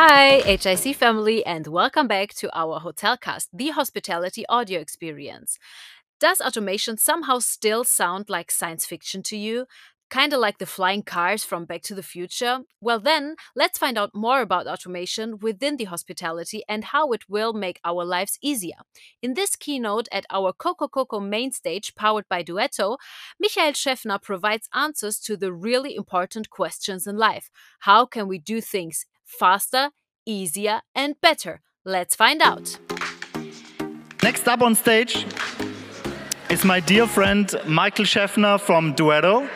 Hi, HIC family, and welcome back to our Hotelcast, the hospitality audio experience. Does automation somehow still sound like science fiction to you? Kind of like the flying cars from Back to the Future? Well, then, let's find out more about automation within the hospitality and how it will make our lives easier. In this keynote at our CoCoCoCo main stage, powered by Duetto, Michael Schäffner provides answers to the really important questions in life. How can we do things faster, easier, and better? Let's find out. Next up on stage is my dear friend Michael Schäffner from Duetto.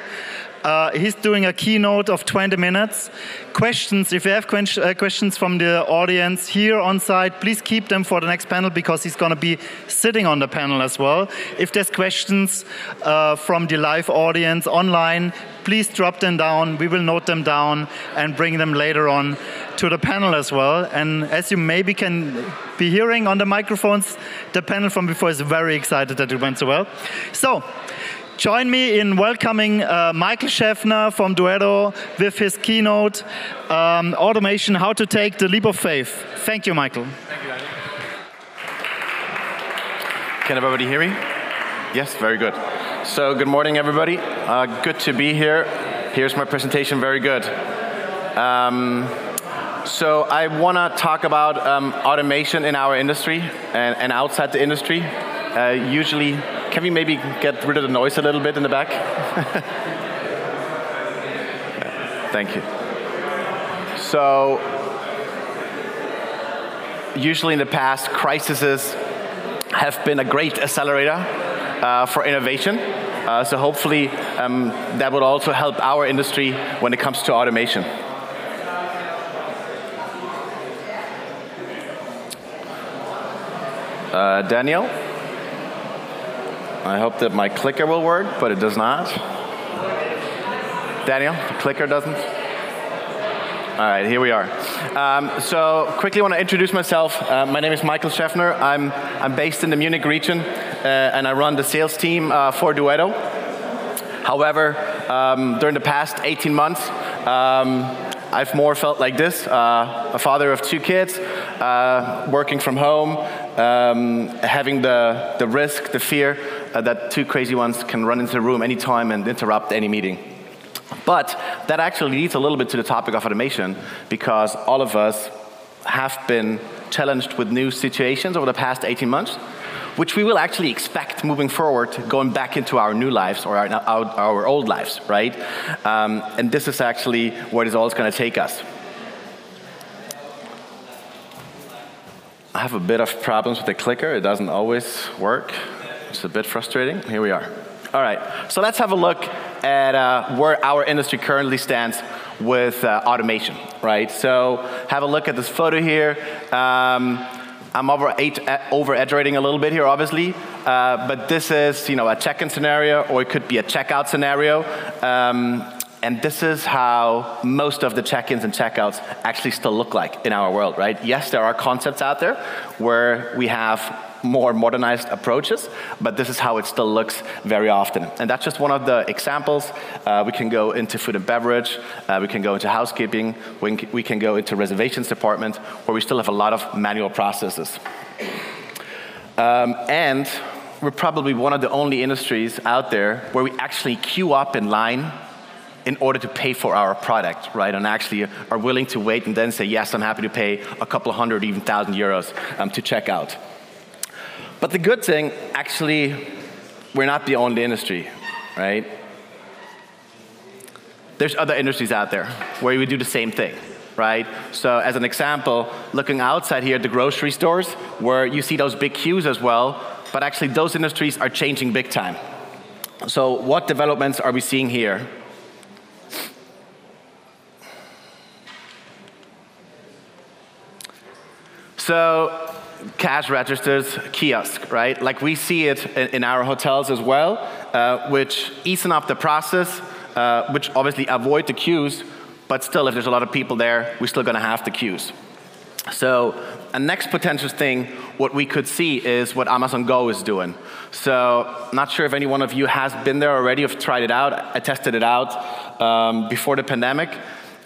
Uh, he's doing a keynote of 20 minutes. Questions, if you have uh, questions from the audience here on site, please keep them for the next panel because he's going to be sitting on the panel as well. If there's questions uh, from the live audience online, please drop them down. We will note them down and bring them later on to the panel as well. And as you maybe can be hearing on the microphones, the panel from before is very excited that it went so well. So, Join me in welcoming uh, Michael Schäffner from Duetto with his keynote, um, Automation, How to Take the Leap of Faith. Thank you, Michael. Can everybody hear me? Yes, very good. So, good morning, everybody. Uh, good to be here. Here's my presentation, very good. Um, so, I want to talk about um, automation in our industry and, and outside the industry. Uh, usually, can we maybe get rid of the noise a little bit in the back? Thank you. So, usually in the past, crises have been a great accelerator uh, for innovation. Uh, so hopefully um, that would also help our industry when it comes to automation. Uh, Daniel? I hope that my clicker will work, but it does not. Daniel, the clicker doesn't? All right, here we are. Um, so, quickly want to introduce myself. Uh, my name is Michael Schäffner. I'm, I'm based in the Munich region, uh, and I run the sales team uh, for Duetto. However, um, during the past 18 months, um, I've more felt like this uh, a father of two kids, uh, working from home, um, having the, the risk, the fear uh, that two crazy ones can run into the room anytime and interrupt any meeting. But that actually leads a little bit to the topic of automation because all of us have been challenged with new situations over the past 18 months, which we will actually expect moving forward, going back into our new lives or our, our, our old lives, right? Um, and this is actually where this all is going to take us. I have a bit of problems with the clicker. It doesn't always work. It's a bit frustrating. Here we are. All right, so let's have a look at uh, where our industry currently stands with uh, automation, right? So have a look at this photo here. Um, I'm over, eight, uh, over iterating a little bit here, obviously, uh, but this is you know a check-in scenario, or it could be a checkout scenario. Um, and this is how most of the check-ins and checkouts actually still look like in our world, right? Yes, there are concepts out there where we have more modernized approaches, but this is how it still looks very often. And that's just one of the examples. Uh, we can go into food and beverage, uh, we can go into housekeeping, we can, we can go into reservations department, where we still have a lot of manual processes. Um, and we're probably one of the only industries out there where we actually queue up in line in order to pay for our product, right? And actually are willing to wait and then say, yes, I'm happy to pay a couple hundred, even thousand euros um, to check out. But the good thing, actually, we're not the only industry, right? There's other industries out there where we do the same thing, right? So, as an example, looking outside here at the grocery stores, where you see those big queues as well, but actually, those industries are changing big time. So, what developments are we seeing here? So, cash registers, kiosk, right? Like we see it in, our hotels as well, uh, which easen up the process, uh, which obviously avoid the queues, but still, if there's a lot of people there, we're still going to have the queues. So, a next potential thing, what we could see is what Amazon Go is doing. So, not sure if any one of you has been there already, have tried it out. I tested it out um, before the pandemic.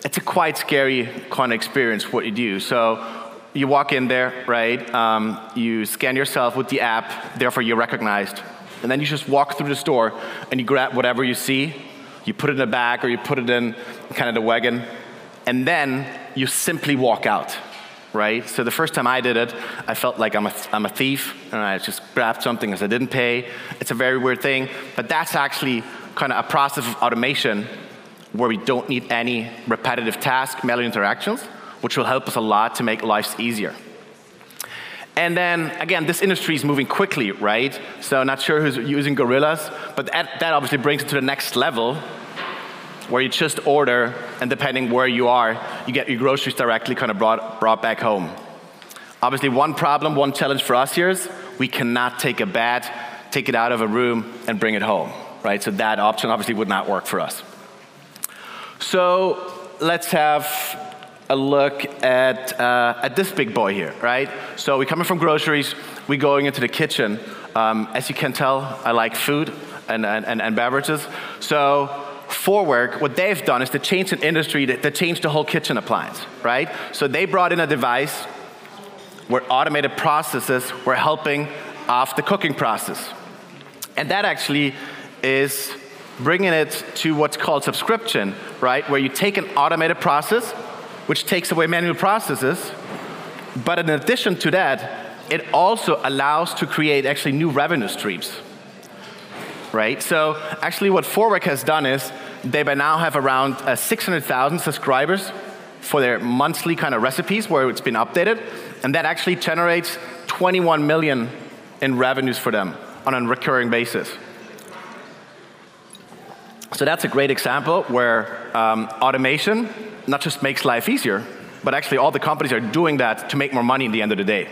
it's a quite scary kind of experience what you do. So you walk in there, right? Um, you scan yourself with the app, therefore you're recognized. And then you just walk through the store and you grab whatever you see, you put it in a bag or you put it in kind of the wagon, and then you simply walk out, right? So the first time I did it, I felt like I'm a, I'm a thief and I just grabbed something as I didn't pay. It's a very weird thing, but that's actually kind of a process of automation where we don't need any repetitive task, manual interactions which will help us a lot to make lives easier. And then again, this industry is moving quickly, right? So not sure who's using Gorillas, but that, that obviously brings it to the next level where you just order and depending where you are, you get your groceries directly kind of brought, brought back home. Obviously one problem, one challenge for us here is we cannot take a bag, take it out of a room and bring it home, right? So that option obviously would not work for us. So let's have a look at, uh, at this big boy here, right? So we're coming from groceries, we're going into the kitchen. Um, as you can tell, I like food and, and, and beverages. So Vorwerk, what they've done is to change an industry that, that changed the whole kitchen appliance, right? So they brought in a device where automated processes were helping off the cooking process. And that actually is bringing it to what's called subscription, right? Where you take an automated process which takes away manual processes. But in addition to that, it also allows to create actually new revenue streams. Right? So actually what Vorwerk has done is they by now have around uh, 600,000 subscribers for their monthly kind of recipes where it's been updated. And that actually generates 21 million in revenues for them on a recurring basis. So that's a great example where um, automation not just makes life easier, but actually all the companies are doing that to make more money in the end of the day.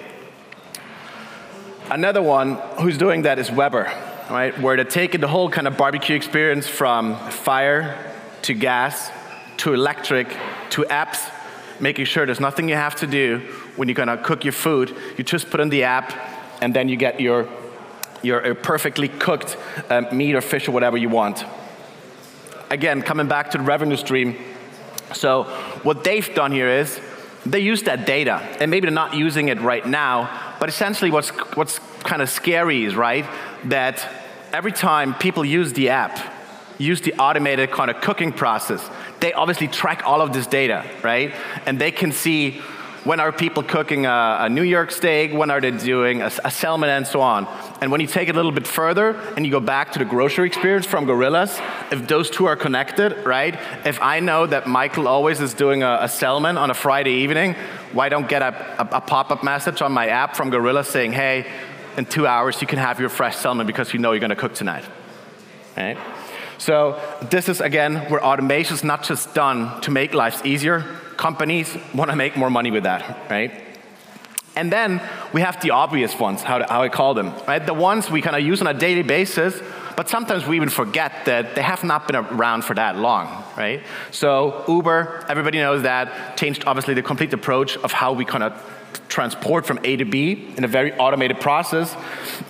Another one who's doing that is Weber, right? Where they're taking the whole kind of barbecue experience from fire to gas to electric to apps, making sure there's nothing you have to do when you're gonna cook your food. You just put in the app and then you get your, your perfectly cooked um, meat or fish or whatever you want. Again, coming back to the revenue stream, so what they've done here is they use that data, and maybe they're not using it right now, but essentially what's, what's kind of scary is, right, that every time people use the app, use the automated kind of cooking process, they obviously track all of this data, right? And they can see when are people cooking a, a New York steak, when are they doing a, a, salmon, and so on. And when you take it a little bit further and you go back to the grocery experience from Gorillas, if those two are connected, right? If I know that Michael always is doing a, a salmon on a Friday evening, why don't get a, a pop-up message on my app from Gorillas saying, hey, in two hours you can have your fresh salmon because you know you're going to cook tonight, right? So this is again where automation is not just done to make lives easier, companies want to make more money with that, right? And then we have the obvious ones, how, how I call them, right? The ones we kind of use on a daily basis, but sometimes we even forget that they have not been around for that long, right? So Uber, everybody knows that, changed obviously the complete approach of how we kind of transport from A to B in a very automated process.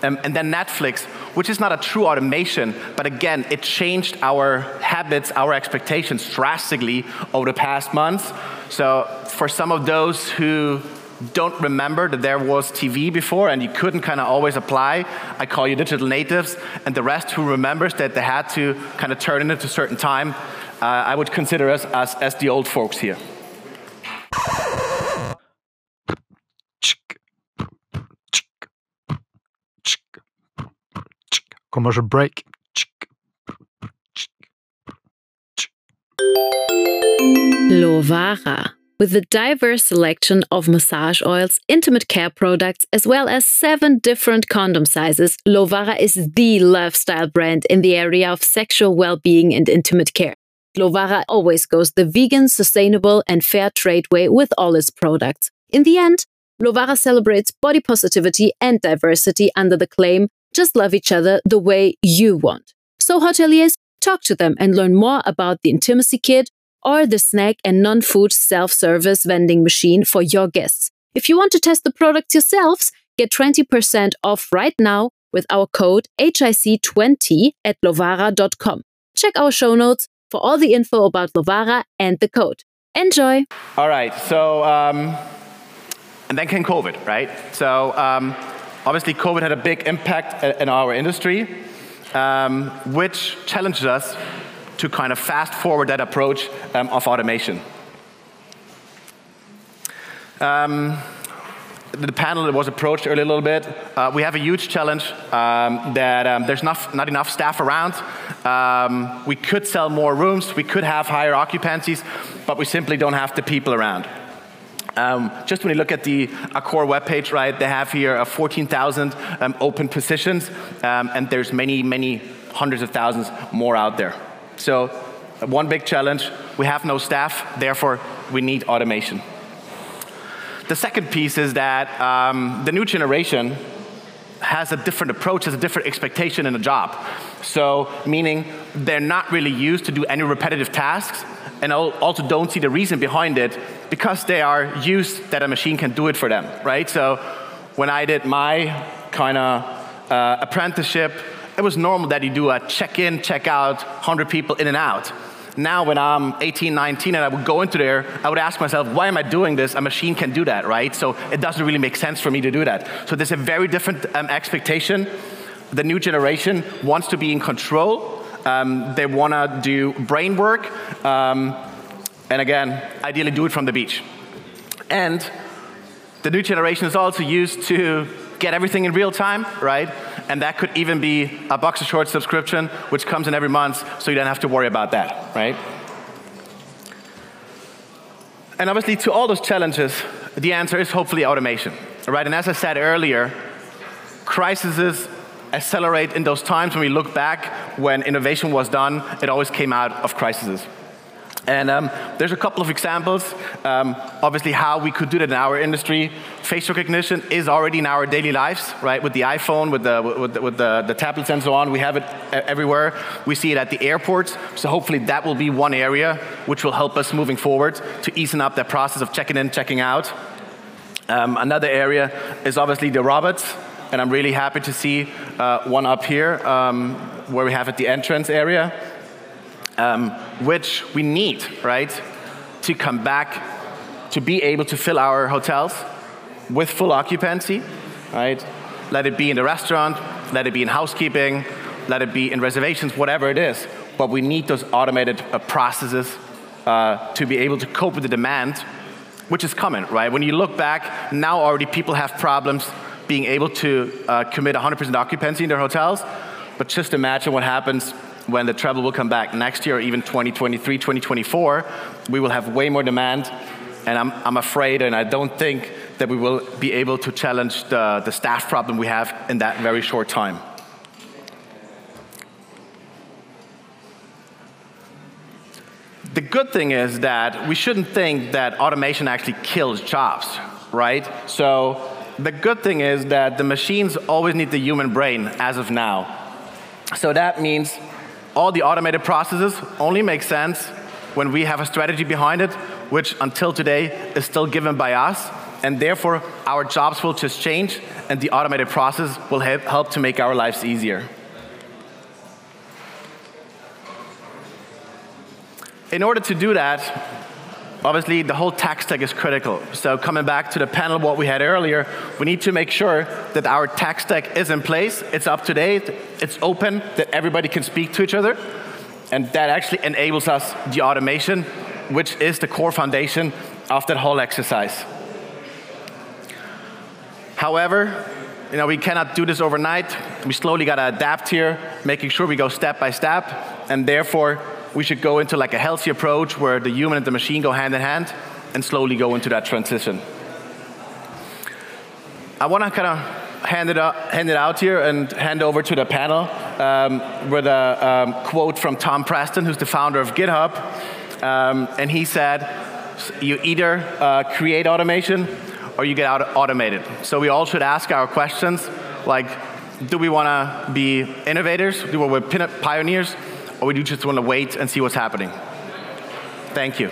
Um, and then Netflix, which is not a true automation, but again, it changed our habits, our expectations drastically over the past months. So for some of those who don't remember that there was TV before and you couldn't kind of always apply, I call you digital natives. And the rest who remembers that they had to kind of turn it at a certain time, uh, I would consider us as, as the old folks here. Commercial break. Loovara. With a diverse selection of massage oils, intimate care products, as well as seven different condom sizes, Loovara is the lifestyle brand in the area of sexual well being and intimate care. Loovara always goes the vegan, sustainable, and fair trade way with all its products. In the end, Loovara celebrates body positivity and diversity under the claim just love each other the way you want. So, hoteliers, talk to them and learn more about the intimacy kit or the snack and non food self service vending machine for your guests. If you want to test the products yourselves, get 20% off right now with our code HIC20 at loovara.com. Check our show notes for all the info about Loovara and the code. Enjoy. All right, so, um, and then came COVID, right? So, um, obviously, COVID had a big impact in our industry, um, which challenges us to kind of fast forward that approach um, of automation. Um, the panel was approached earlier a little bit. Uh, we have a huge challenge um, that um, there's not, not, enough staff around. Um, we could sell more rooms, we could have higher occupancies, but we simply don't have the people around. Um, just when you look at the Accor webpage, right, they have here uh, 14,000 um, open positions, um, and there's many, many hundreds of thousands more out there. So, uh, one big challenge we have no staff, therefore, we need automation. The second piece is that um, the new generation has a different approach, has a different expectation in a job. So, meaning they're not really used to do any repetitive tasks and also don't see the reason behind it because they are used that a machine can do it for them, right? So, when I did my kind of uh, apprenticeship, it was normal that you do a check in, check out, 100 people in and out. Now, when I'm 18, 19, and I would go into there, I would ask myself, why am I doing this? A machine can do that, right? So it doesn't really make sense for me to do that. So there's a very different um, expectation. The new generation wants to be in control. Um, they want to do brain work. Um, and again, ideally do it from the beach. And the new generation is also used to get everything in real time, right? And that could even be a Boxer Short subscription, which comes in every month, so you don't have to worry about that, right? And obviously, to all those challenges, the answer is hopefully automation, right? And as I said earlier, crises accelerate in those times when we look back when innovation was done, it always came out of crises. And um, there's a couple of examples, um, obviously, how we could do that in our industry. Face recognition is already in our daily lives, right? With the iPhone, with the, with the, with the, the tablets and so on, we have it everywhere. We see it at the airports, so hopefully that will be one area which will help us moving forward to easing up that process of checking in, checking out. Um, another area is obviously the robots, and I'm really happy to see uh, one up here um, where we have at the entrance area um, which we need, right, to come back to be able to fill our hotels with full occupancy, right? Let it be in the restaurant, let it be in housekeeping, let it be in reservations, whatever it is. But we need those automated uh, processes uh, to be able to cope with the demand, which is coming, right? When you look back, now already people have problems being able to uh, commit 100% occupancy in their hotels. But just imagine what happens when the travel will come back next year, or even 2023, 2024, we will have way more demand. And I'm, I'm afraid, and I don't think that we will be able to challenge the, the staff problem we have in that very short time. The good thing is that we shouldn't think that automation actually kills jobs, right? So the good thing is that the machines always need the human brain as of now. So that means all the automated processes only make sense when we have a strategy behind it, which until today is still given by us. And therefore, our jobs will just change, and the automated process will help to make our lives easier. In order to do that, obviously the whole tech stack is critical. So coming back to the panel what we had earlier, we need to make sure that our tech stack is in place, it's up to date, it's open, that everybody can speak to each other, and that actually enables us the automation, which is the core foundation of that whole exercise. However, you know, we cannot do this overnight. We slowly got to adapt here, making sure we go step by step, and therefore we should go into like a healthy approach where the human and the machine go hand in hand and slowly go into that transition. I want to kind of hand it, out, hand it out here and hand over to the panel um, with a um, quote from Tom Preston, who's the founder of GitHub. Um, and he said, You either uh, create automation or you get automated. So we all should ask our questions like, do we want to be innovators? Do we want to be pioneers? Or we do just want to wait and see what's happening? Thank you.